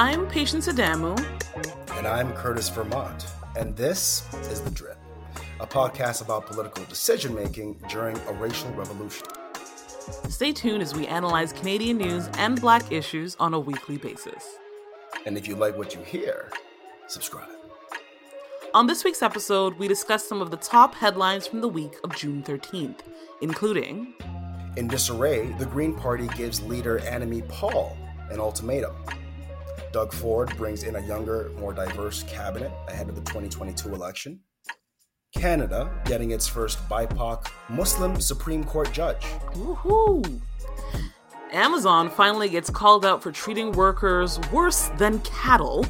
I'm Patience Adamu. And I'm Curtis Vermont. And this is The Drip, a podcast about political decision making during a racial revolution. Stay tuned as we analyze Canadian news and black issues on a weekly basis. And if you like what you hear, subscribe. On this week's episode, we discuss some of the top headlines from the week of June 13th, including In disarray, the Green Party gives leader Annamie Paul an ultimatum. Doug Ford brings in a younger, more diverse cabinet ahead of the 2022 election. Canada getting its first BIPOC Muslim Supreme Court judge. Woohoo! Amazon finally gets called out for treating workers worse than cattle.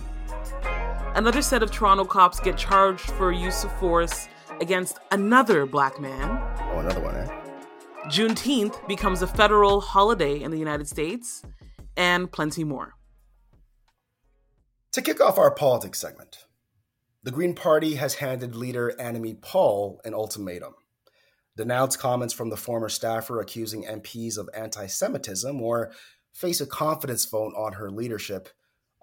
Another set of Toronto cops get charged for use of force against another black man. Oh, another one, eh? Juneteenth becomes a federal holiday in the United States, and plenty more. To kick off our politics segment, the Green Party has handed leader Annamie Paul an ultimatum. Denounce comments from the former staffer accusing MPs of anti Semitism or face a confidence vote on her leadership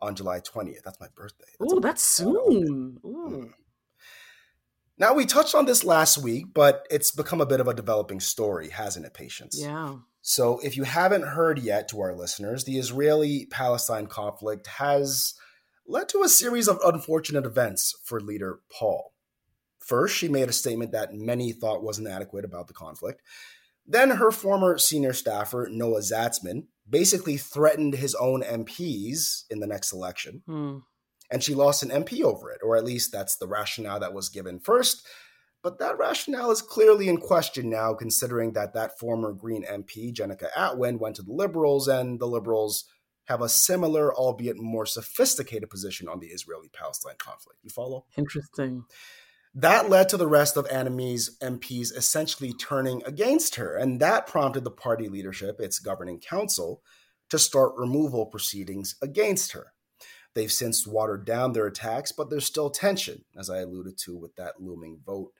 on July 20th. That's my birthday. A- that's soon. Hmm. Ooh. Now, we touched on this last week, but it's become a bit of a developing story, hasn't it, Patience? Yeah. So, if you haven't heard yet to our listeners, the Israeli Palestine conflict has led to a series of unfortunate events for leader Paul. First, she made a statement that many thought was inadequate about the conflict. Then, her former senior staffer, Noah Zatzman, basically threatened his own MPs in the next election Hmm. and she lost an MP over it, or at least that's the rationale that was given first. But that rationale is clearly in question now, considering that that former Green MP, Jenica Atwin, went to the Liberals, and the Liberals have a similar, albeit more sophisticated position on the Israeli Palestine conflict. You follow? Interesting. That led to the rest of Annamie's MPs essentially turning against her, and that prompted the party leadership, its governing council, to start removal proceedings against her. They've since watered down their attacks, but there's still tension, as I alluded to with that looming vote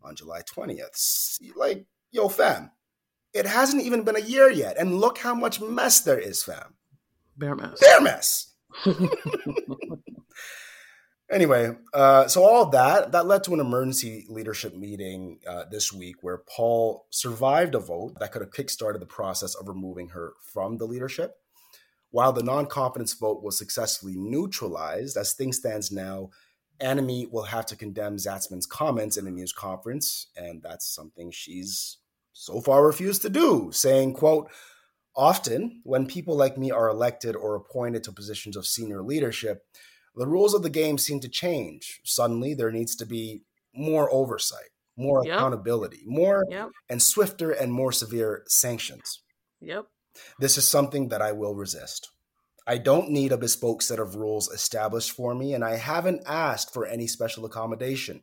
on July 20th. Like, yo, fam, it hasn't even been a year yet, and look how much mess there is, fam. Bear mess. Bear mess. Anyway, uh, so all that that led to an emergency leadership meeting uh, this week where Paul survived a vote that could have kickstarted the process of removing her from the leadership. While the non-confidence vote was successfully neutralized, as things stands now, Annamie will have to condemn Zatzman's comments in a news conference, and that's something she's so far refused to do, saying, quote, Often, when people like me are elected or appointed to positions of senior leadership, the rules of the game seem to change. Suddenly, there needs to be more oversight, more Yep. accountability, more Yep. and swifter and more severe sanctions. Yep. This is something that I will resist. I don't need a bespoke set of rules established for me, and I haven't asked for any special accommodation.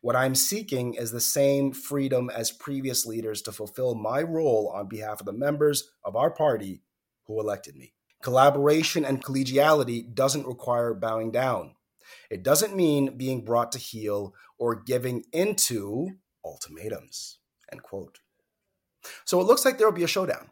What I'm seeking is the same freedom as previous leaders to fulfill my role on behalf of the members of our party who elected me. Collaboration and collegiality doesn't require bowing down. It doesn't mean being brought to heel or giving into ultimatums. End quote. So it looks like there will be a showdown.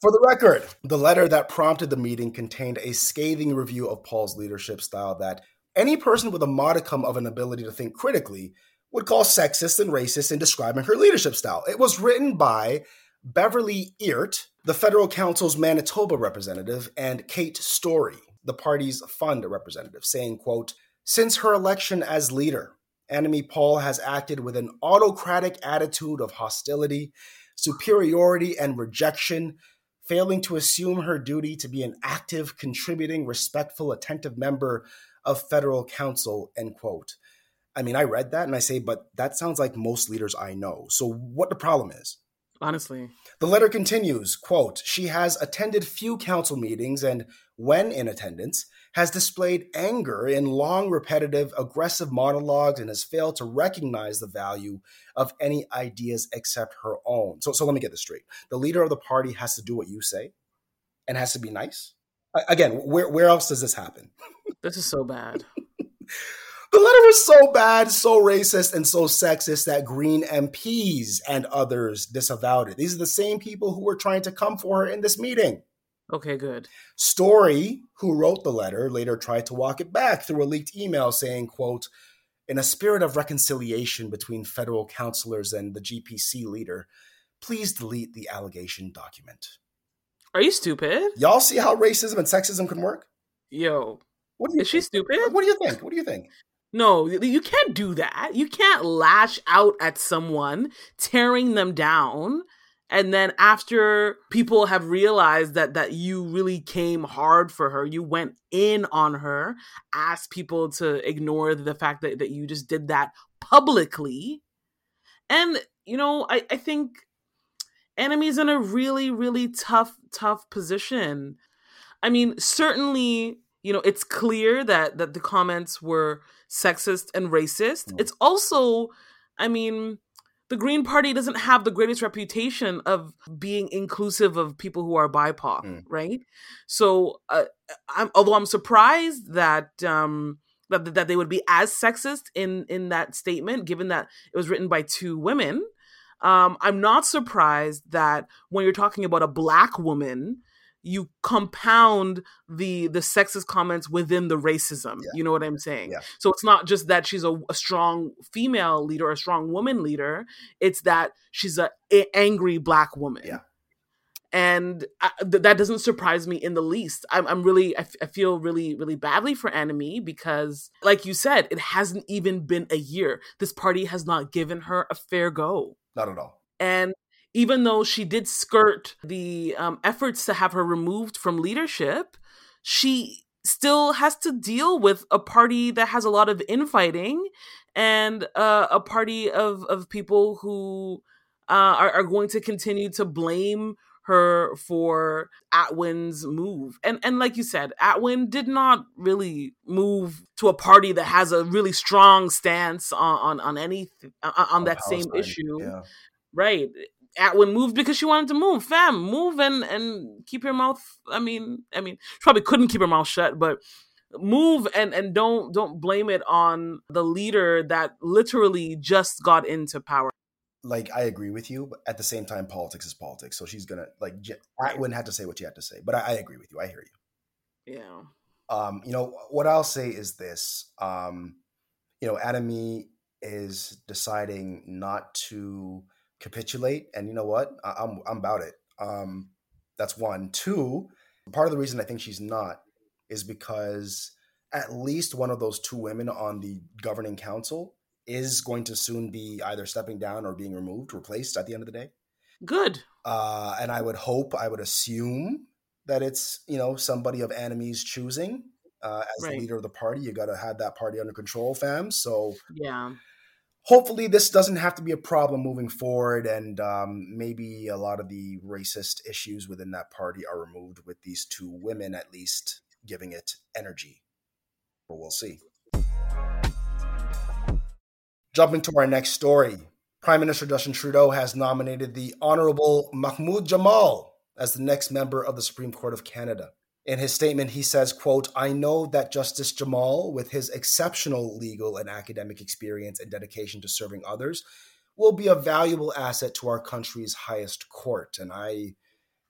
For the record, the letter that prompted the meeting contained a scathing review of Paul's leadership style that any person with a modicum of an ability to think critically would call sexist and racist in describing her leadership style. It was written by Beverly Eert, the federal council's Manitoba representative, and Kate Storey, the party's fund representative, saying, quote, since her election as leader, Annamie Paul has acted with an autocratic attitude of hostility, superiority, and rejection, failing to assume her duty to be an active, contributing, respectful, attentive member of federal council, end quote. I mean, I read that and I say, but that sounds like most leaders I know. So what the problem is? Honestly. The letter continues, quote, she has attended few council meetings and when in attendance has displayed anger in long repetitive aggressive monologues and has failed to recognize the value of any ideas except her own. So so let me get this straight. The leader of the party has to do what you say and has to be nice? Again, where where else does this happen? This is so bad. The letter was so bad, so racist, and so sexist that Green MPs and others disavowed it. These are the same people who were trying to come for her in this meeting. Okay, good. Storey, who wrote the letter, later tried to walk it back through a leaked email saying, quote, in a spirit of reconciliation between federal counselors and the GPC leader, please delete the allegation document. Are you stupid? Y'all see how racism and sexism can work? Yo. What do you Is she stupid? What do you think? What do you think? No, you can't do that. You can't lash out at someone, tearing them down, and then after people have realized that that you really came hard for her, you went in on her, asked people to ignore the fact that, that you just did that publicly. And, you know, I, I think Annamie's in a really, really tough, tough position. I mean, certainly, you know, it's clear that that the comments were sexist and racist. Mm. It's also, I mean, the Green Party doesn't have the greatest reputation of being inclusive of people who are BIPOC, Mm. right? So, uh, I'm, although I'm surprised that um, that that they would be as sexist in in that statement, given that it was written by two women. Um, I'm not surprised that when you're talking about a black woman, you compound the the sexist comments within the racism. Yeah. You know what I'm saying? Yeah. So it's not just that she's a, a strong female leader, a strong woman leader. It's that she's a, a angry black woman. Yeah. And I, th- that doesn't surprise me in the least. I'm, I'm really, I, f- I feel really, really badly for Annamie because, like you said, it hasn't even been a year. This party has not given her a fair go. Not at all. And even though she did skirt the um, efforts to have her removed from leadership, she still has to deal with a party that has a lot of infighting and uh, a party of, of people who uh, are, are going to continue to blame her for Atwin's move. And and like you said, Atwin did not really move to a party that has a really strong stance on on, on any on, on that same issue. Yeah. Right. Atwin moved because she wanted to move. Fam, move and and keep your mouth. I mean, I mean, she probably couldn't keep her mouth shut, but move and and don't don't blame it on the leader that literally just got into power. Like I agree with you, but at the same time, politics is politics. So she's gonna like Atwin had to say what she had to say. But I, I agree with you. I hear you. Yeah. Um, you know what I'll say is this. Um, you know, Annamie is deciding not to capitulate, and you know what? I, I'm I'm about it. Um, that's one. Two. Part of the reason I think she's not is because at least one of those two women on the governing council is going to soon be either stepping down or being removed, replaced at the end of the day. Good. Uh, and I would hope, I would assume that it's you know somebody of Annamie's choosing uh, as Right. the leader of the party. You got to have that party under control, fam. So Yeah. Hopefully this doesn't have to be a problem moving forward, and um, maybe a lot of the racist issues within that party are removed with these two women at least giving it energy. But we'll see. Jumping to our next story. Prime Minister Justin Trudeau has nominated the Honorable Mahmud Jamal as the next member of the Supreme Court of Canada. In his statement, he says, quote, I know that Justice Jamal, with his exceptional legal and academic experience and dedication to serving others, will be a valuable asset to our country's highest court. And I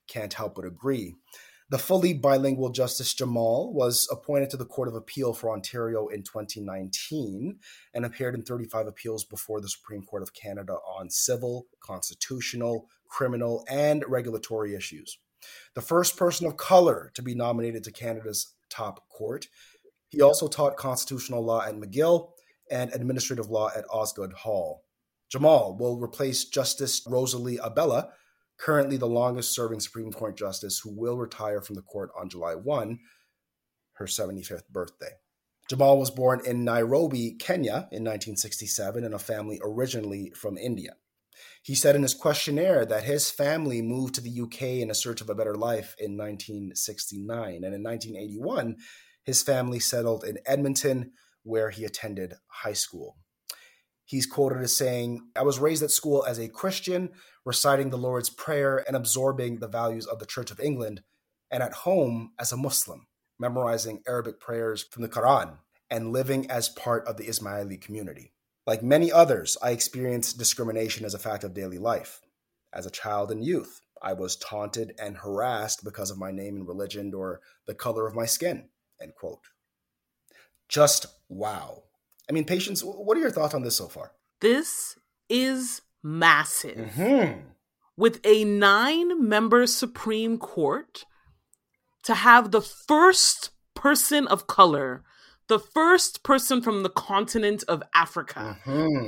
can't help but agree. The fully bilingual Justice Jamal was appointed to the Court of Appeal for Ontario in 2019 and appeared in 35 appeals before the Supreme Court of Canada on civil, constitutional, criminal, and regulatory issues. The first person of color to be nominated to Canada's top court. He also taught constitutional law at McGill and administrative law at Osgoode Hall. Jamal will replace Justice Rosalie Abella, currently the longest serving Supreme Court justice who will retire from the court on July 1, her 75th birthday. Jamal was born in Nairobi, Kenya in 1967 in a family originally from India. He said in his questionnaire that his family moved to the UK in a search of a better life in 1969. And in 1981, his family settled in Edmonton, where he attended high school. He's quoted as saying, I was raised at school as a Christian, reciting the Lord's Prayer and absorbing the values of the Church of England, and at home as a Muslim, memorizing Arabic prayers from the Quran and living as part of the Ismaili community. Like many others, I experienced discrimination as a fact of daily life. As a child and youth, I was taunted and harassed because of my name and religion or the color of my skin. End quote. Just wow. I mean, Patience, what are your thoughts on this so far? This is massive. Mm-hmm. With a nine member Supreme Court, to have the first person of color, the first person from the continent of Africa. Mm-hmm.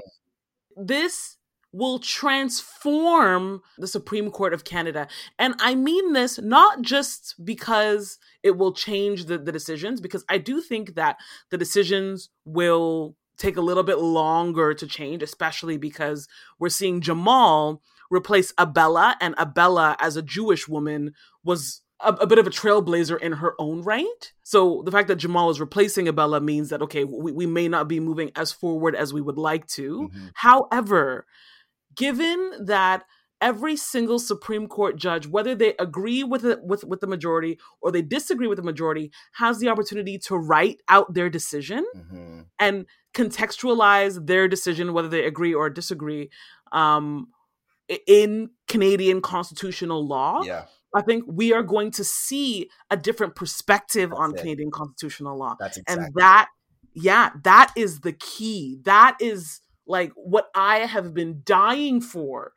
This will transform the Supreme Court of Canada. And I mean this not just because it will change the, the decisions, because I do think that the decisions will take a little bit longer to change, especially because we're seeing Jamal replace Abella, and Abella, as a Jewish woman, was a, a, bit of a trailblazer in her own right. So the fact that Jamal is replacing Abella means that, okay, we, we may not be moving as forward as we would like to. Mm-hmm. However, given that every single Supreme Court judge, whether they agree with it with, with the majority or they disagree with the majority, has the opportunity to write out their decision Mm-hmm. and contextualize their decision, whether they agree or disagree, um, in Canadian constitutional law. Yeah, I think we are going to see a different perspective That's on it. Canadian constitutional law that's exactly. and that yeah that is the key that is like what i have been dying for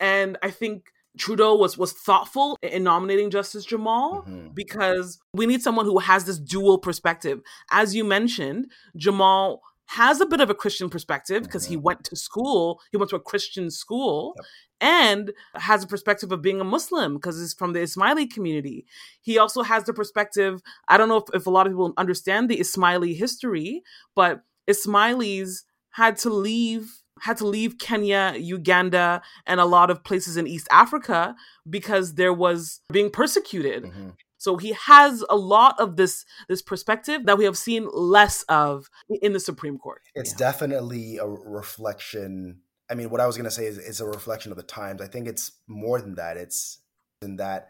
and i think trudeau was was thoughtful in nominating justice jamal Mhm. because we need someone who has this dual perspective as you mentioned jamal has a bit of a christian perspective because he Mhm. went to school he went to a christian school Yep. And has a perspective of being a muslim because he's from the ismaili community he also has the perspective I don't know if, if a lot of people understand the Ismaili history, but Ismailis had to leave had to leave Kenya, Uganda, and a lot of places in East Africa because there was being persecuted. Mhm. So he has a lot of this this perspective that we have seen less of in the Supreme Court. It's Yeah. definitely a reflection. I mean, what I was going to say is it's a reflection of the times. I think it's more than that. It's in that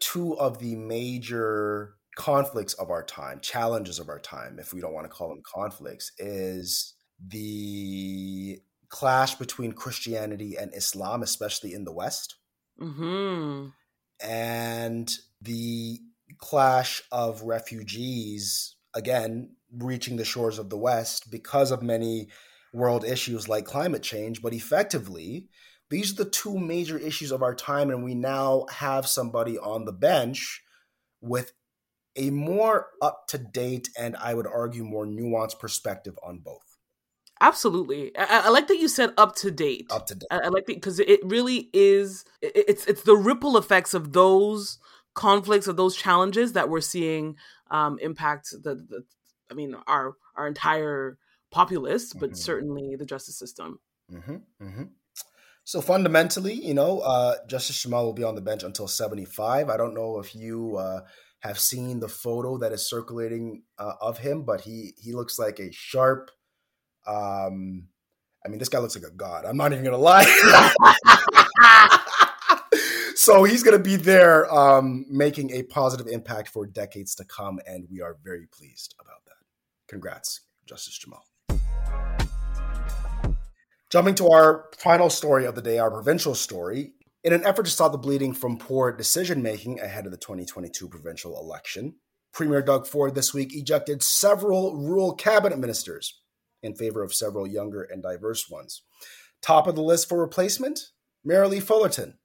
two of the major conflicts of our time, challenges of our time, if we don't want to call them conflicts, is the clash between Christianity and Islam, especially in the West, hmm and the clash of refugees, again, reaching the shores of the West because of many world issues like climate change. But effectively, these are the two major issues of our time, and we now have somebody on the bench with a more up to date and I would argue more nuanced perspective on both. Absolutely. I, I like that you said up to date. Up to date. I, I like because it really is. It, it's it's the ripple effects of those conflicts of those challenges that we're seeing um, impact the, the. I mean, our our entire populace, but Mhm. certainly the justice system. hmm hmm So fundamentally, you know, uh, Justice Jamal will be on the bench until 75. I don't know if you uh, have seen the photo that is circulating uh, of him, but he he looks like a sharp. Um, I mean, this guy looks like a god. I'm not even gonna lie. so he's gonna be there, um, making a positive impact for decades to come, and we are very pleased about that. Congrats, Justice Jamal. Jumping to our final story of the day, our provincial story. In an effort to stop the bleeding from poor decision making ahead of the 2022 provincial election, Premier Doug Ford this week ejected several rural cabinet ministers in favor of several younger and diverse ones. Top of the list for replacement, Merrilee Fullerton,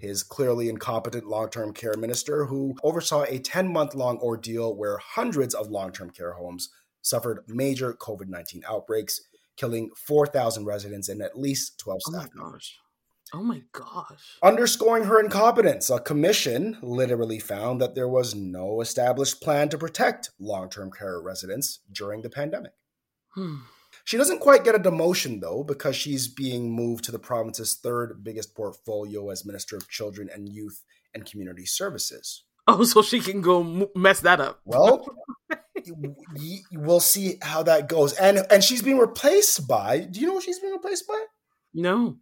his clearly incompetent long term care minister who oversaw a 10 month long ordeal where hundreds of long term care homes suffered major COVID 19 outbreaks killing 4,000 residents and at least 12 Oh my staff members. gosh. Oh my gosh. Underscoring her incompetence, a commission literally found that there was no established plan to protect long term care residents during the pandemic. Hmm. She doesn't quite get a demotion, though, because she's being moved to the province's third biggest portfolio as Minister of Children and Youth and Community Services. Oh, so she can go mess that up. Well, we'll see how that goes. And and she's being replaced by. Do you know what she's being replaced by? No.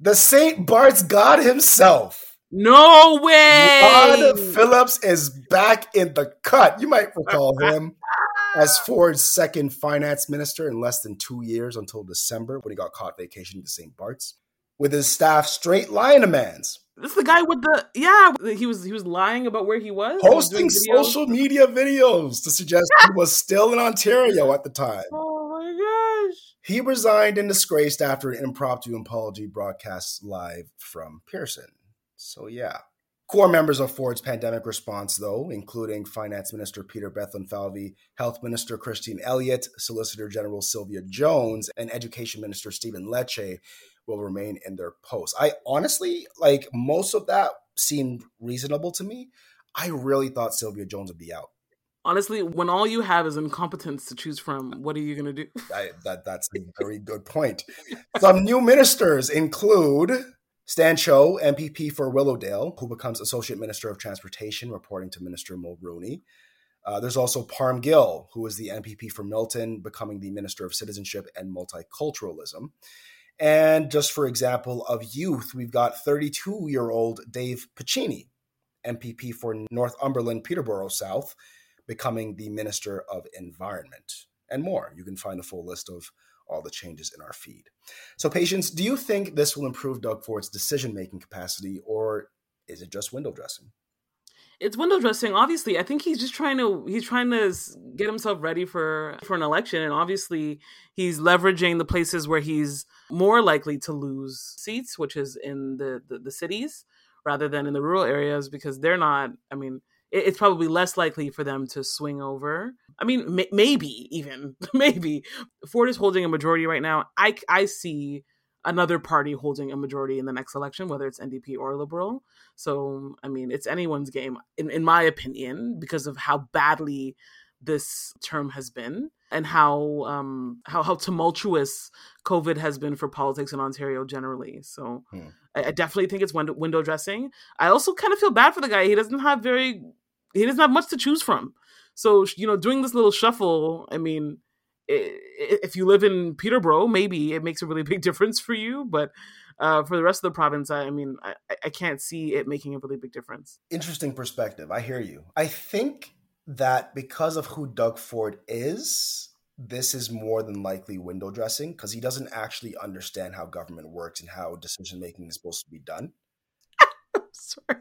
The Saint Bart's God himself. No way. Rod Phillips is back in the cut. You might recall him as Ford's second finance minister in less than two years until December when he got caught vacationing to St. Bart's. With his staff straight lying to mans. This is the guy with the yeah. He was he was lying about where he was. Posting was social media videos to suggest he was still in Ontario at the time. Oh my gosh. He resigned and disgraced after an impromptu apology broadcast live from Pearson. So yeah. Core members of Ford's pandemic response, though, including Finance Minister Peter Bethlenfalvy, Health Minister Christine Elliott, Solicitor General Sylvia Jones, and Education Minister Stephen Lecce, will remain in their posts. I honestly, like, most of that seemed reasonable to me. I really thought Sylvia Jones would be out. Honestly, when all you have is incompetence to choose from, what are you going to do? I, that, that's a very good point. Some new ministers include Stan Cho, MPP for Willowdale, who becomes Associate Minister of Transportation, reporting to Minister Mulroney. Uh, there's also Parm Gill, who is the MPP for Milton, becoming the Minister of Citizenship and Multiculturalism. And just for example of youth, we've got 32 year old Dave Piccini, MPP for Northumberland, Peterborough South, becoming the Minister of Environment, and more. You can find a full list of all the changes in our feed. So, Patience, do you think this will improve Doug Ford's decision making capacity, or is it just window dressing? It's window dressing. Obviously, I think he's just trying to he's trying to get himself ready for for an election, and obviously he's leveraging the places where he's more likely to lose seats, which is in the the, the cities rather than in the rural areas because they're not. I mean, it's probably less likely for them to swing over. I mean, maybe even maybe Ford is holding a majority right now. I I see another party holding a majority in the next election, whether it's NDP or Liberal. So I mean, it's anyone's game, in in my opinion, because of how badly this term has been and how um how, how tumultuous covid has been for politics in ontario generally so hmm. I, I, definitely think it's window, window dressing i also kind of feel bad for the guy he doesn't have very he doesn't have much to choose from so you know, doing this little shuffle, I mean, if you live in Peterborough, maybe it makes a really big difference for you. But uh, for the rest of the province, I, I mean, I, I can't see it making a really big difference. Interesting perspective. I hear you. I think that because of who Doug Ford is, this is more than likely window dressing because he doesn't actually understand how government works and how decision making is supposed to be done. Sorry.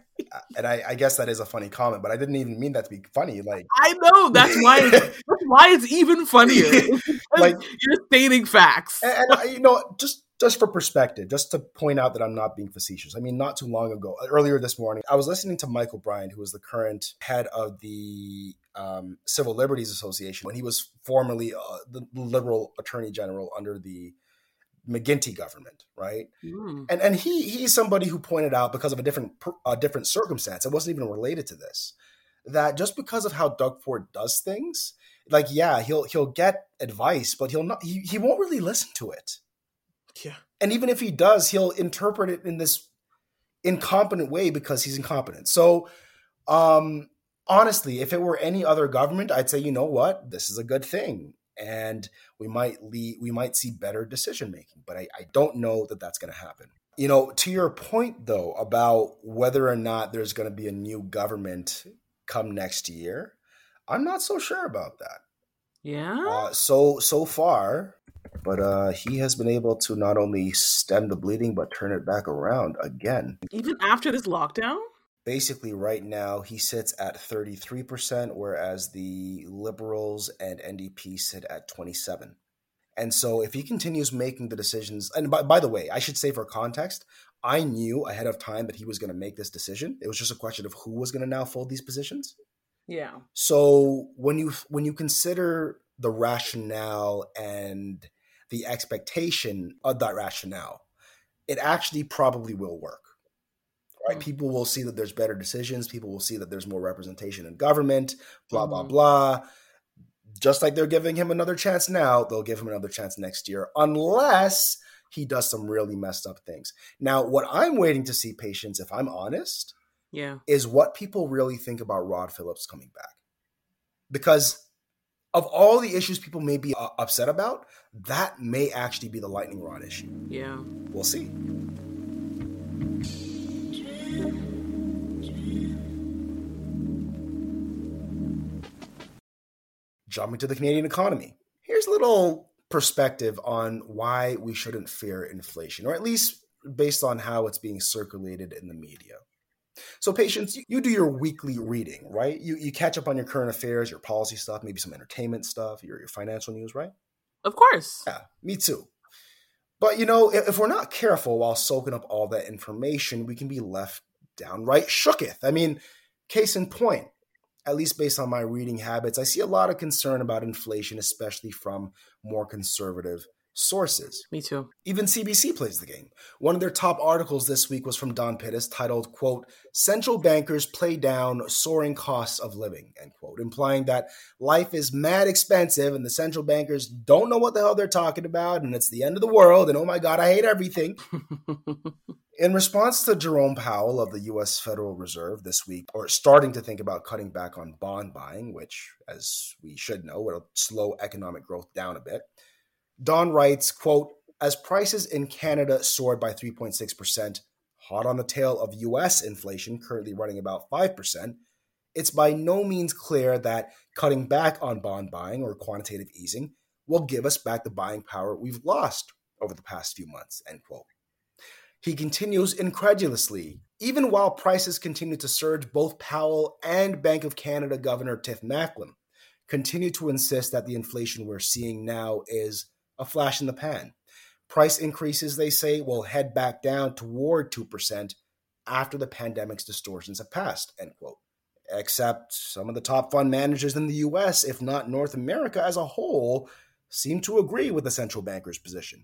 And I, I, guess that is a funny comment, but I didn't even mean that to be funny. Like I know that's why that's why it's even funnier. like you're stating facts. And, and you know, just just for perspective, just to point out that I'm not being facetious. I mean, not too long ago, earlier this morning, I was listening to Michael Bryant, who is the current head of the um, Civil Liberties Association, when he was formerly uh, the Liberal Attorney General under the McGuinty government, right? Mm. And and he he's somebody who pointed out because of a different a different circumstance, it wasn't even related to this, that just because of how Doug Ford does things, like yeah, he'll he'll get advice, but he'll not he, he won't really listen to it. Yeah. And even if he does, he'll interpret it in this incompetent way because he's incompetent. So um honestly, if it were any other government, I'd say, you know what, this is a good thing and we might lead, we might see better decision making. But I, I don't know that that's going to happen. You know, to your point though about whether or not there's going to be a new government come next year, I'm not so sure about that. Yeah. Uh, so so far, but uh, he has been able to not only stem the bleeding but turn it back around again. Even after this lockdown basically right now he sits at 33% whereas the liberals and ndp sit at 27 and so if he continues making the decisions and by, by the way i should say for context i knew ahead of time that he was going to make this decision. It was just a question of who was going to now fold these positions. Yeah. So when you when you consider the rationale and the expectation of that rationale it actually probably will work. Right? Mm. People will see that there's better decisions. People will see that there's more representation in government, blah, mm-hmm. blah, blah. Just like they're giving him another chance now, they'll give him another chance next year, unless he does some really messed up things. Now, what I'm waiting to see, patience, if I'm honest, yeah, is what people really think about Rod Phillips coming back. Because of all the issues people may be uh, upset about, that may actually be the lightning rod issue. Yeah. We'll see. Jumping to the Canadian economy. Here's a little perspective on why we shouldn't fear inflation, or at least based on how it's being circulated in the media. So, patience, you do your weekly reading, right? You you catch up on your current affairs, your policy stuff, maybe some entertainment stuff, your, your financial news, right? Of course. Yeah, me too. But you know, if, if we're not careful while soaking up all that information, we can be left downright shooketh. I mean, case in point, at least based on my reading habits, I see a lot of concern about inflation, especially from more conservative sources. Me too. Even CBC plays the game. One of their top articles this week was from Don Pittis titled, quote, Central Bankers Play Down Soaring Costs of Living, end quote, implying that life is mad expensive and the central bankers don't know what the hell they're talking about and it's the end of the world and oh my God, I hate everything. In response to Jerome Powell of the US Federal Reserve this week, or starting to think about cutting back on bond buying, which, as we should know, will slow economic growth down a bit, Don writes, quote, as prices in Canada soared by 3.6%, hot on the tail of US inflation currently running about 5%, it's by no means clear that cutting back on bond buying or quantitative easing will give us back the buying power we've lost over the past few months, end quote. He continues incredulously. Even while prices continue to surge, both Powell and Bank of Canada Governor Tiff Macklem continue to insist that the inflation we're seeing now is a flash in the pan. Price increases, they say, will head back down toward 2% after the pandemic's distortions have passed, end quote. Except some of the top fund managers in the US, if not North America as a whole, seem to agree with the central banker's position.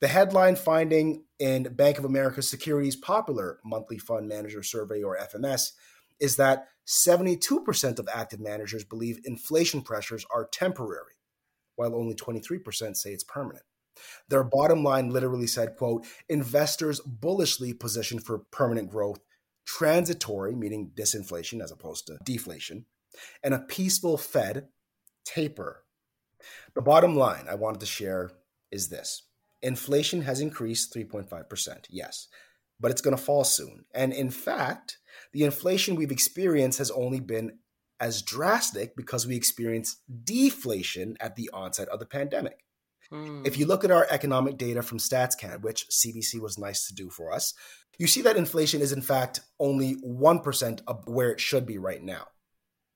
The headline finding in Bank of America Securities Popular Monthly Fund Manager Survey, or FMS, is that 72% of active managers believe inflation pressures are temporary, while only 23% say it's permanent. Their bottom line literally said, quote, investors bullishly positioned for permanent growth, transitory, meaning disinflation as opposed to deflation, and a peaceful Fed taper. The bottom line I wanted to share is this Inflation has increased 3.5%, yes, but it's going to fall soon. And in fact, the inflation we've experienced has only been as drastic because we experienced deflation at the onset of the pandemic. Hmm. If you look at our economic data from StatsCan, which CBC was nice to do for us, you see that inflation is in fact only 1% of where it should be right now.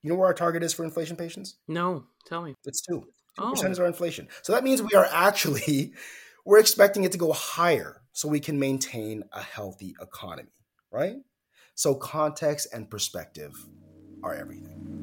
You know where our target is for inflation Patience? No, tell me. It's 2. 2% oh. is our inflation. So that means we are actually we're expecting it to go higher so we can maintain a healthy economy, right? So context and perspective are everything.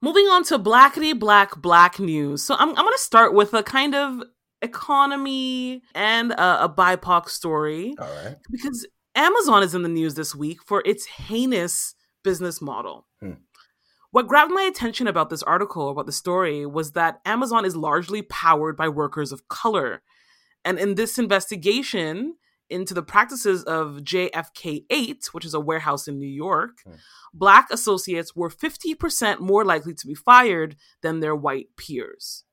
Moving on to blackety black black news. So I'm, I'm going to start with a kind of economy and a, a BIPOC story. All right. Because Amazon is in the news this week for its heinous business model. Hmm. What grabbed my attention about this article, about the story, was that Amazon is largely powered by workers of color. And in this investigation into the practices of JFK 8, which is a warehouse in New York, Hmm. black associates were 50% more likely to be fired than their white peers.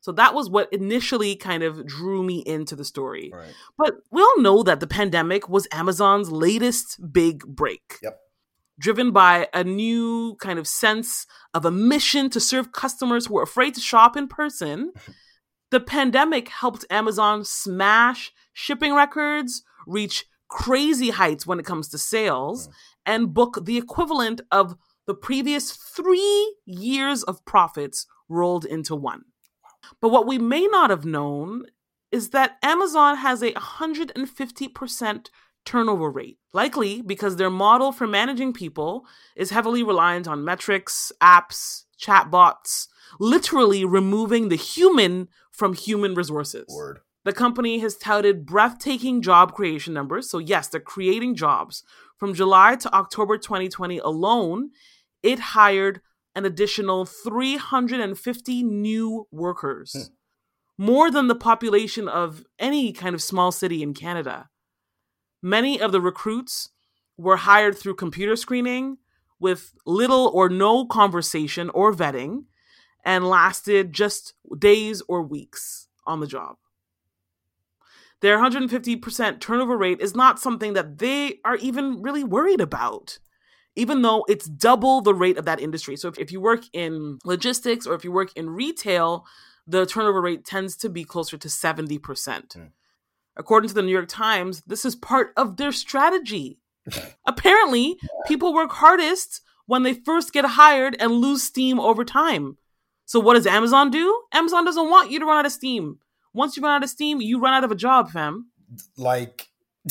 So that was what initially kind of drew me into the story. Right. But we all know that the pandemic was Amazon's latest big break. Yep. Driven by a new kind of sense of a mission to serve customers who are afraid to shop in person, the pandemic helped Amazon smash shipping records, reach crazy heights when it comes to sales, mm. and book the equivalent of the previous three years of profits rolled into one. But what we may not have known is that Amazon has a 150% turnover rate, likely because their model for managing people is heavily reliant on metrics, apps, chatbots, literally removing the human from human resources. Word. The company has touted breathtaking job creation numbers. So, yes, they're creating jobs. From July to October 2020 alone, it hired an additional 350 new workers, hmm. more than the population of any kind of small city in Canada. Many of the recruits were hired through computer screening with little or no conversation or vetting and lasted just days or weeks on the job. Their 150% turnover rate is not something that they are even really worried about, even though it's double the rate of that industry. So if, if you work in logistics or if you work in retail, the turnover rate tends to be closer to 70%. Hmm. According to the New York Times, this is part of their strategy. Apparently, people work hardest when they first get hired and lose steam over time. So, what does Amazon do? Amazon doesn't want you to run out of steam. Once you run out of steam, you run out of a job, fam. Like,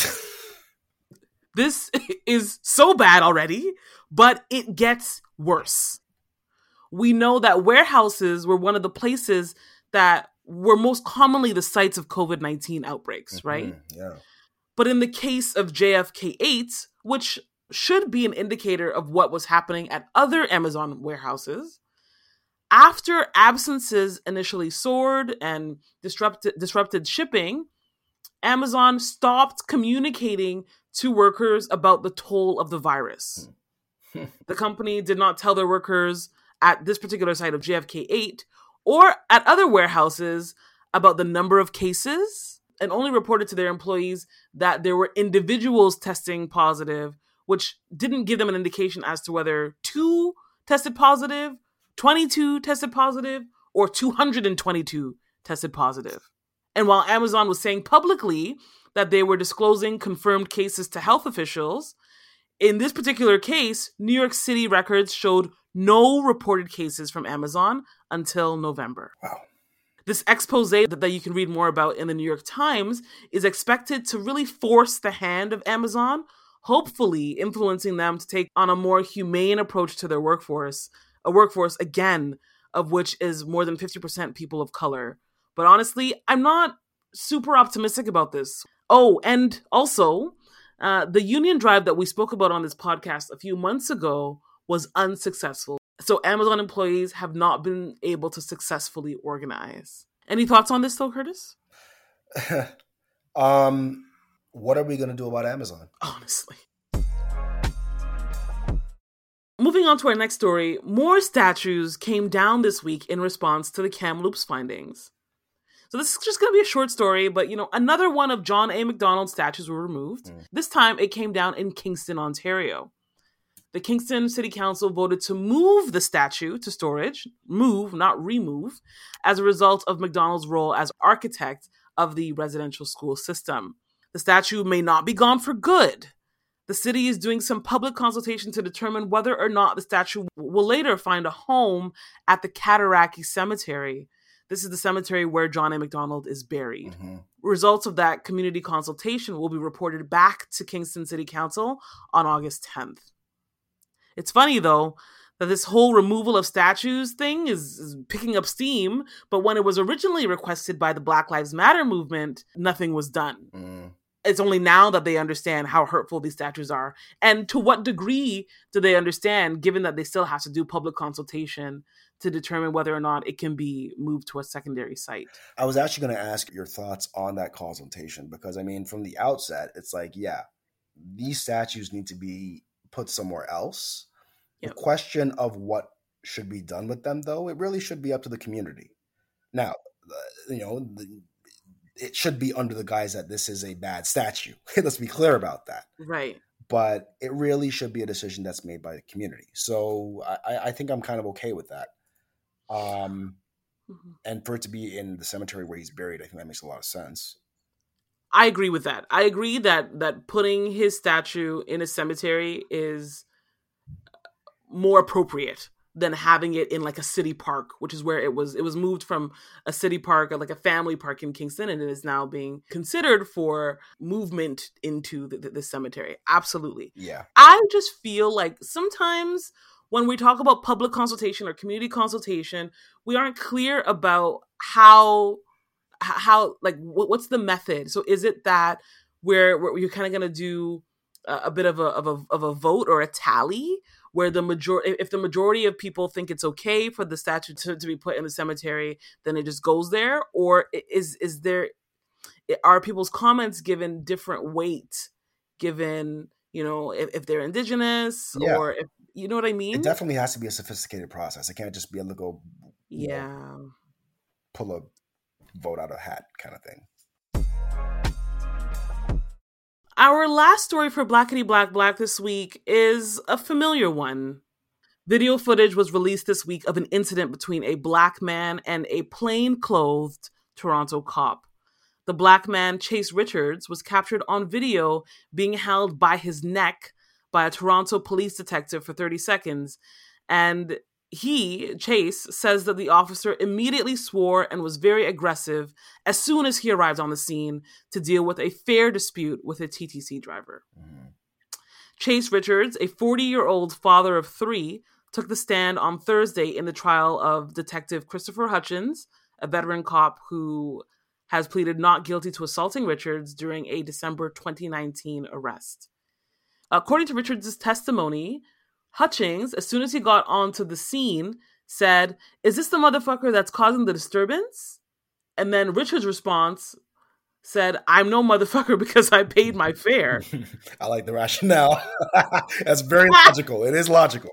This is so bad already, but it gets worse. We know that warehouses were one of the places that were most commonly the sites of COVID 19 outbreaks, right? mm, yeah. But in the case of JFK 8, which should be an indicator of what was happening at other Amazon warehouses, after absences initially soared and disrupted, disrupted shipping, Amazon stopped communicating to workers about the toll of the virus. Hmm. the company did not tell their workers at this particular site of JFK 8 or at other warehouses about the number of cases and only reported to their employees that there were individuals testing positive, which didn't give them an indication as to whether two tested positive, 22 tested positive, or 222 tested positive. And while Amazon was saying publicly that they were disclosing confirmed cases to health officials, in this particular case, New York City records showed no reported cases from Amazon until November. Wow. This expose that, that you can read more about in the New York Times is expected to really force the hand of Amazon, hopefully influencing them to take on a more humane approach to their workforce, a workforce, again, of which is more than 50% people of color. But honestly, I'm not super optimistic about this. Oh, and also, uh, the union drive that we spoke about on this podcast a few months ago was unsuccessful. So Amazon employees have not been able to successfully organize. Any thoughts on this though, Curtis? um, what are we gonna do about Amazon? Honestly. Moving on to our next story, more statues came down this week in response to the Kamloops findings. So this is just going to be a short story, but you know, another one of John A. MacDonald's statues were removed. Mm. This time it came down in Kingston, Ontario. The Kingston City Council voted to move the statue to storage, move, not remove, as a result of MacDonald's role as architect of the residential school system. The statue may not be gone for good. The city is doing some public consultation to determine whether or not the statue will later find a home at the Cataraqui Cemetery. This is the cemetery where John A. MacDonald is buried. Results of that community consultation will be reported back to Kingston City Council on August 10th. It's funny though that this whole removal of statues thing is, is, picking up steam. But when it was originally requested by the Black Lives Matter movement, nothing was done. Mm. It's only now that they understand how hurtful these statues are. And to what degree do they understand, given that they still have to do public consultation to determine whether or not it can be moved to a secondary site? I was actually going to ask your thoughts on that consultation because, I mean, from the outset, it's like, yeah, these statues need to be put somewhere else the question of what should be done with them, though, it really should be up to the community. Now, you know, the, it should be under the guise that this is a bad statue. Let's be clear about that. Right. But it really should be a decision that's made by the community. So I, I think I'm kind of okay with that. Um, mm-hmm. And for it to be in the cemetery where he's buried, I think that makes a lot of sense. I agree with that. I agree that that putting his statue in a cemetery is more appropriate than having it in like a city park, which is where it was. It was moved from a city park, or like a family park in Kingston, and it is now being considered for movement into the, the, the cemetery. Absolutely. Yeah. I just feel like sometimes when we talk about public consultation or community consultation, we aren't clear about how how like what's the method. So is it that where, you're kind of going to do a, a bit of a, of a of a vote or a tally where the majority if the majority of people think it's okay for the statue to, to be put in the cemetery then it just goes there? Or is is there are people's comments given different weight given you know if, if they're indigenous yeah. or if you know what i mean? it definitely has to be a sophisticated process. It can't just be to go yeah know, pull a vote out of hat kind of thing our last story for Blackity Black Black this week is a familiar one. Video footage was released this week of an incident between a black man and a plain clothed Toronto cop. The black man, Chase Richards, was captured on video being held by his neck by a Toronto police detective for 30 seconds, and he, Chase, says that the officer immediately swore and was very aggressive as soon as he arrived on the scene to deal with a fare dispute with a TTC driver. Mm-hmm. Chase Richards, a 40 year old father of three, took the stand on Thursday in the trial of Detective Christopher Hutchings, a veteran cop who has pleaded not guilty to assaulting Richards during a December 2019 arrest. According to Richards' testimony, Hutchings, as soon as he got onto the scene, said, Is this the motherfucker that's causing the disturbance? And then Richard's response said, I'm no motherfucker because I paid my fare. I like the rationale. that's very logical. It is logical.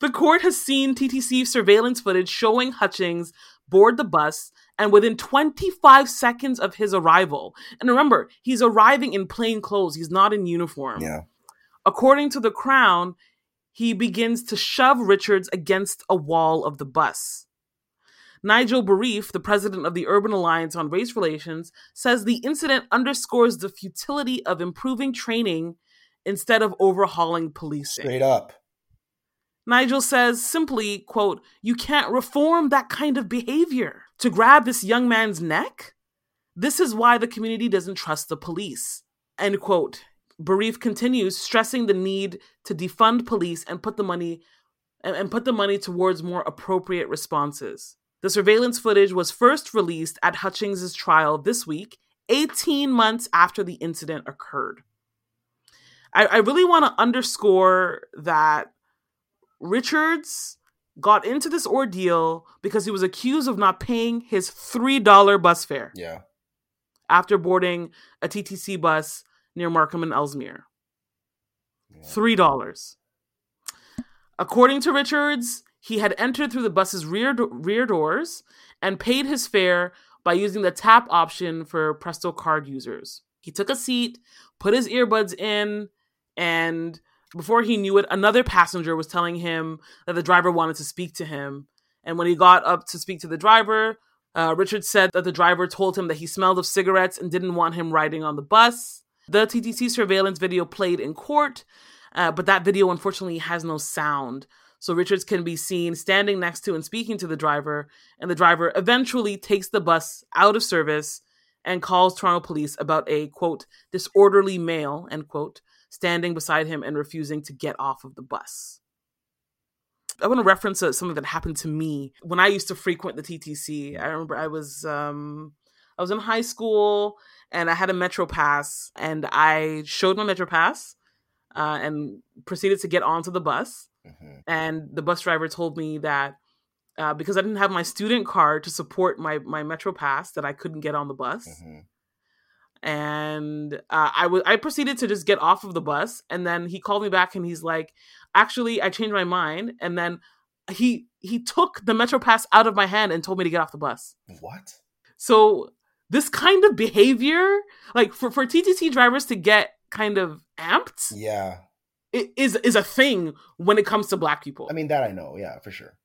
The court has seen TTC surveillance footage showing Hutchings board the bus and within 25 seconds of his arrival. And remember, he's arriving in plain clothes, he's not in uniform. Yeah. According to the Crown, he begins to shove Richards against a wall of the bus. Nigel Barriffe, the president of the Urban Alliance on Race Relations, says the incident underscores the futility of improving training instead of overhauling policing. Straight up. Nigel says simply, quote, you can't reform that kind of behavior. To grab this young man's neck? This is why the community doesn't trust the police. End quote. Barriffe continues, stressing the need to defund police and put the money and, and put the money towards more appropriate responses. The surveillance footage was first released at Hutchings' trial this week, 18 months after the incident occurred. I, I really want to underscore that Richards got into this ordeal because he was accused of not paying his $3 bus fare. Yeah. After boarding a TTC bus near Markham and Ellesmere. Three dollars. According to Richards, he had entered through the bus's rear do- rear doors and paid his fare by using the tap option for Presto card users. He took a seat, put his earbuds in, and before he knew it, another passenger was telling him that the driver wanted to speak to him. And when he got up to speak to the driver, uh, Richard said that the driver told him that he smelled of cigarettes and didn't want him riding on the bus. The TTC surveillance video played in court, uh, but that video unfortunately has no sound. So Richards can be seen standing next to and speaking to the driver, and the driver eventually takes the bus out of service and calls Toronto police about a quote disorderly male end quote standing beside him and refusing to get off of the bus. I want to reference uh, something that happened to me when I used to frequent the TTC. I remember I was um, I was in high school and I had a Metro Pass, and I showed my Metro Pass uh, and proceeded to get onto the bus. Mm-hmm. And the bus driver told me that uh, because I didn't have my student card to support my my Metro Pass, that I couldn't get on the bus. Mm-hmm. And uh, I was I proceeded to just get off of the bus, and then he called me back, and he's like, "Actually, I changed my mind." And then he he took the Metro Pass out of my hand and told me to get off the bus. What? So this kind of behavior, like for for TTC drivers to get kind of amped, yeah, is is a thing when it comes to Black people. I mean that I know, yeah, for sure.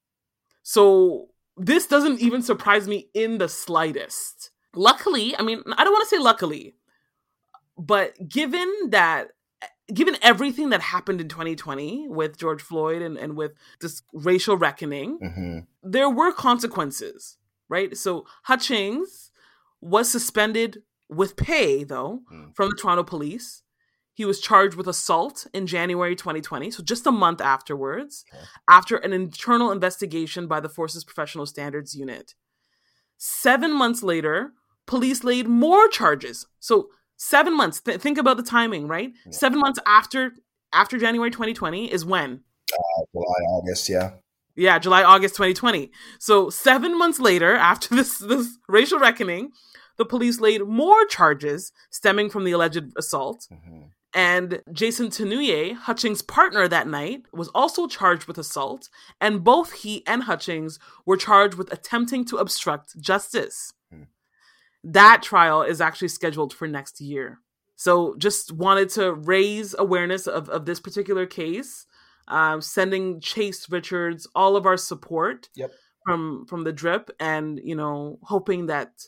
So this doesn't even surprise me in the slightest. Luckily, I mean, I don't want to say luckily, but given that given everything that happened in 2020 with George Floyd and, and with this racial reckoning, mm-hmm. there were consequences, right? So Hutchings was suspended with pay, though, mm. from the Toronto police. He was charged with assault in January 2020, so just a month afterwards, okay. after an internal investigation by the Force's Professional Standards Unit. Seven months later, police laid more charges. So seven months. Th- think about the timing, right? Yeah. Seven months after after January 2020 is when uh, July, August, yeah. Yeah, July, August 2020. So seven months later, after this this racial reckoning, the police laid more charges stemming from the alleged assault. Mm-hmm. And Jason Tanuye, Hutchings' partner that night, was also charged with assault, and both he and Hutchings were charged with attempting to obstruct justice. Hmm. That trial is actually scheduled for next year. So just wanted to raise awareness of, of this particular case, um, sending Chase Richards all of our support yep. from from the drip, and you know, hoping that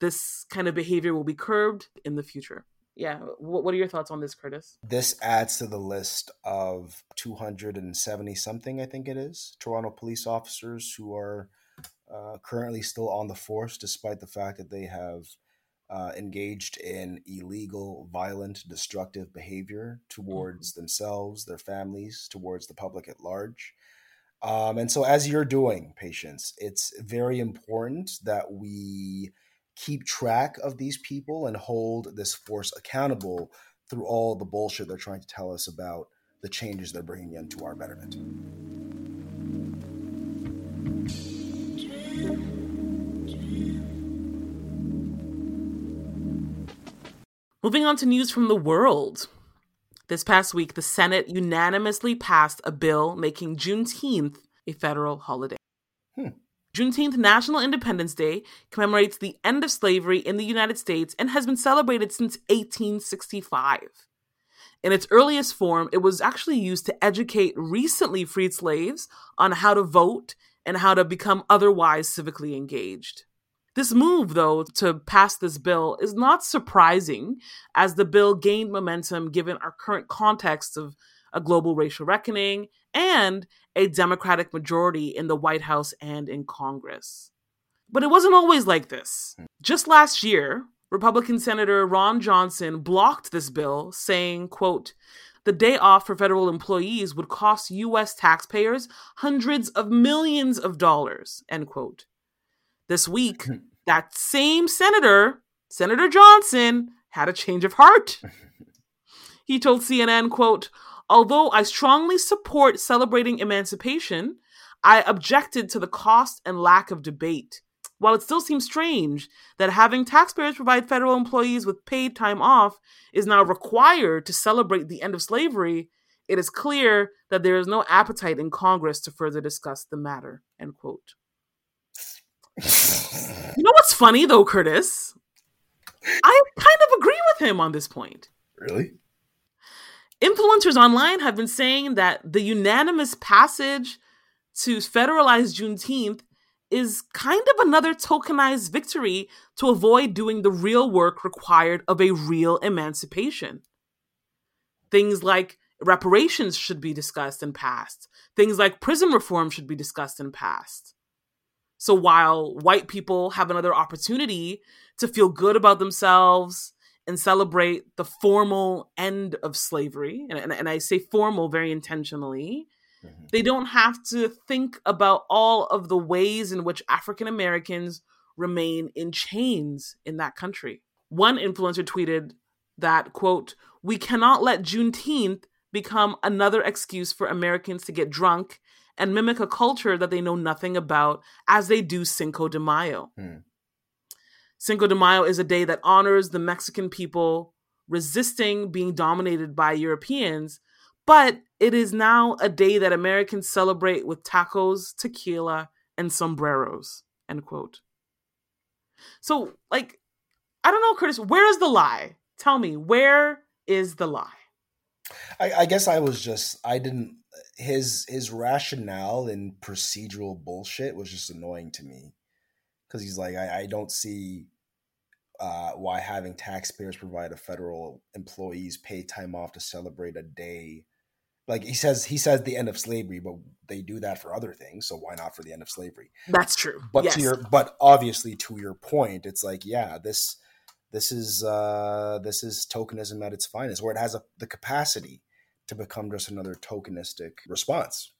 this kind of behavior will be curbed in the future yeah what, what are your thoughts on this Curtis this adds to the list of 270 something i think it is toronto police officers who are uh, currently still on the force despite the fact that they have uh, engaged in illegal violent destructive behavior towards mm-hmm. themselves their families towards the public at large um, and so as you're doing Patience it's very important that we keep track of these people and hold this force accountable through all the bullshit they're trying to tell us about the changes they're bringing into our betterment. Moving on to news from the world. This past week, the Senate unanimously passed a bill making Juneteenth a federal holiday. Hmm. Juneteenth National Independence Day commemorates the end of slavery in the United States and has been celebrated since 1865. In its earliest form, it was actually used to educate recently freed slaves on how to vote and how to become otherwise civically engaged. This move, though, to pass this bill is not surprising, as the bill gained momentum given our current context of a global racial reckoning and a Democratic majority in the White House and in Congress. But it wasn't always like this. Just last year, Republican Senator Ron Johnson blocked this bill, saying, quote, the day off for federal employees would cost US taxpayers hundreds of millions of dollars, end quote. This week, that same senator, Senator Johnson, had a change of heart. He told CNN, quote, Although I strongly support celebrating emancipation, I objected to the cost and lack of debate. While it still seems strange that having taxpayers provide federal employees with paid time off is now required to celebrate the end of slavery, it is clear that there is no appetite in Congress to further discuss the matter. End quote. You know what's funny though, Curtis? I kind of agree with him on this point. Really? Influencers online have been saying that the unanimous passage to federalize Juneteenth is kind of another tokenized victory to avoid doing the real work required of a real emancipation. Things like reparations should be discussed and passed. Things like prison reform should be discussed and passed. So while white people have another opportunity to feel good about themselves and celebrate the formal end of slavery. And, and, and I say formal very intentionally. Mm-hmm. They don't have to think about all of the ways in which African Americans remain in chains in that country. One influencer tweeted that, quote, we cannot let Juneteenth become another excuse for Americans to get drunk and mimic a culture that they know nothing about as they do Cinco de Mayo. Hmm. Cinco de Mayo is a day that honors the Mexican people resisting being dominated by Europeans, but it is now a day that Americans celebrate with tacos, tequila, and sombreros. End quote. So, like, I don't know, Curtis, where is the lie? Tell me, where is the lie? I, I guess I was just I didn't his his rationale and procedural bullshit was just annoying to me because he's like I, I don't see uh, why having taxpayers provide a federal employees pay time off to celebrate a day like he says he says the end of slavery but they do that for other things so why not for the end of slavery That's true. but yes. to your but obviously to your point it's like yeah this this is uh this is tokenism at its finest where it has a, the capacity to become just another tokenistic response.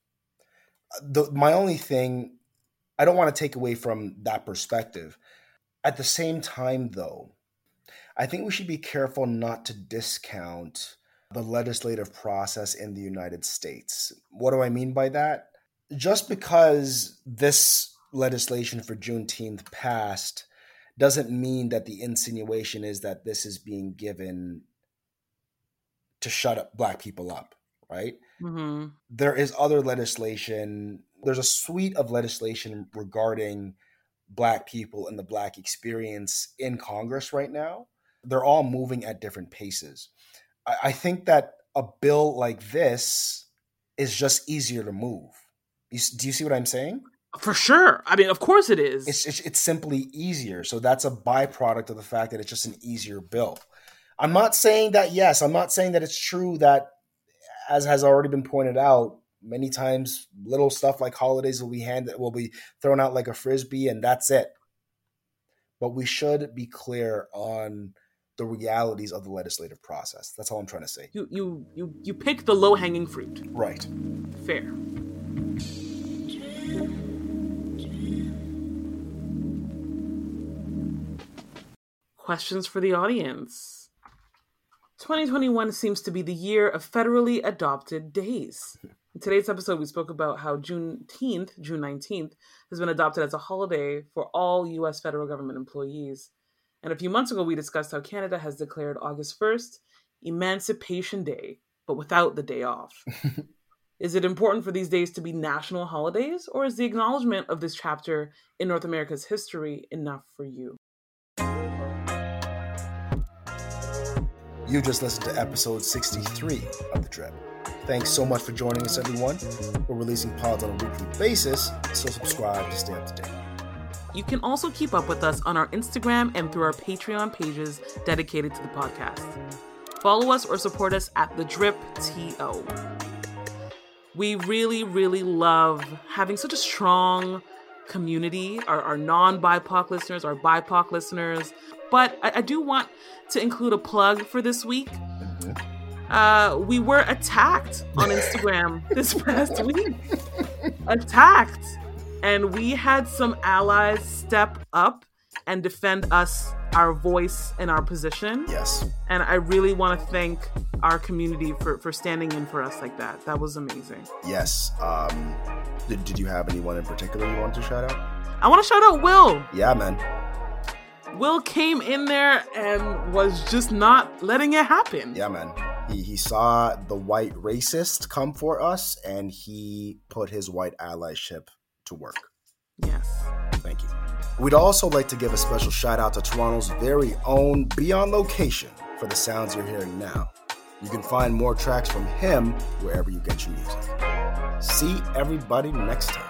The, my only thing i don't want to take away from that perspective. At the same time though i think we should be careful not to discount the legislative process in the united states. What do i mean by that? Just because this legislation for juneteenth passed doesn't mean that the insinuation is that this is being given to shut up black people up, right? hmm There is other legislation, there's a suite of legislation regarding black people and the black experience in Congress right now. They're all moving at different paces. I, I think that a bill like this is just easier to move. You, do you see what I'm saying? For sure. I mean, of course it is. it's, it's it's simply easier. So that's a byproduct of the fact that it's just an easier bill. I'm not saying that yes, I'm not saying that it's true that as has already been pointed out many times little stuff like holidays will be handed will be thrown out like a frisbee and that's it. But we should be clear on the realities of the legislative process. That's all I'm trying to say. you you you you pick the low hanging fruit. Right. Fair. Questions for the audience. 2021 seems to be the year of federally adopted days. In today's episode, we spoke about how Juneteenth, June 19th, has been adopted as a holiday for all U.S. federal government employees. And a few months ago, we discussed how Canada has declared August 1st Emancipation Day, but without the day off. Is it important for these days to be national holidays, or is the acknowledgement of this chapter in North America's history enough for you? You just listened to episode 63 of The Drip. Thanks so much for joining us, everyone. We're releasing pods on a weekly basis, so subscribe to stay up to date. You can also keep up with us on our Instagram and through our Patreon pages dedicated to the podcast. Follow us or support us at The Drip TO. We really, really love having such a strong community, our, our non BIPOC listeners, our BIPOC listeners. But I, I do want to include a plug for this week. Uh, we were attacked on Instagram this past week. attacked. And we had some allies step up and defend us, our voice, and our position. Yes. And I really want to thank our community for, for standing in for us like that. That was amazing. Yes. Um, did, did you have anyone in particular you wanted to shout out? I want to shout out Will. Yeah, man. Will came in there and was just not letting it happen. Yeah, man. He, he saw the white racist come for us and he put his white allyship to work. Yes. Thank you. We'd also like to give a special shout out to Toronto's very own Beyond Location for the sounds you're hearing now. You can find more tracks from him wherever you get your music. See everybody next time.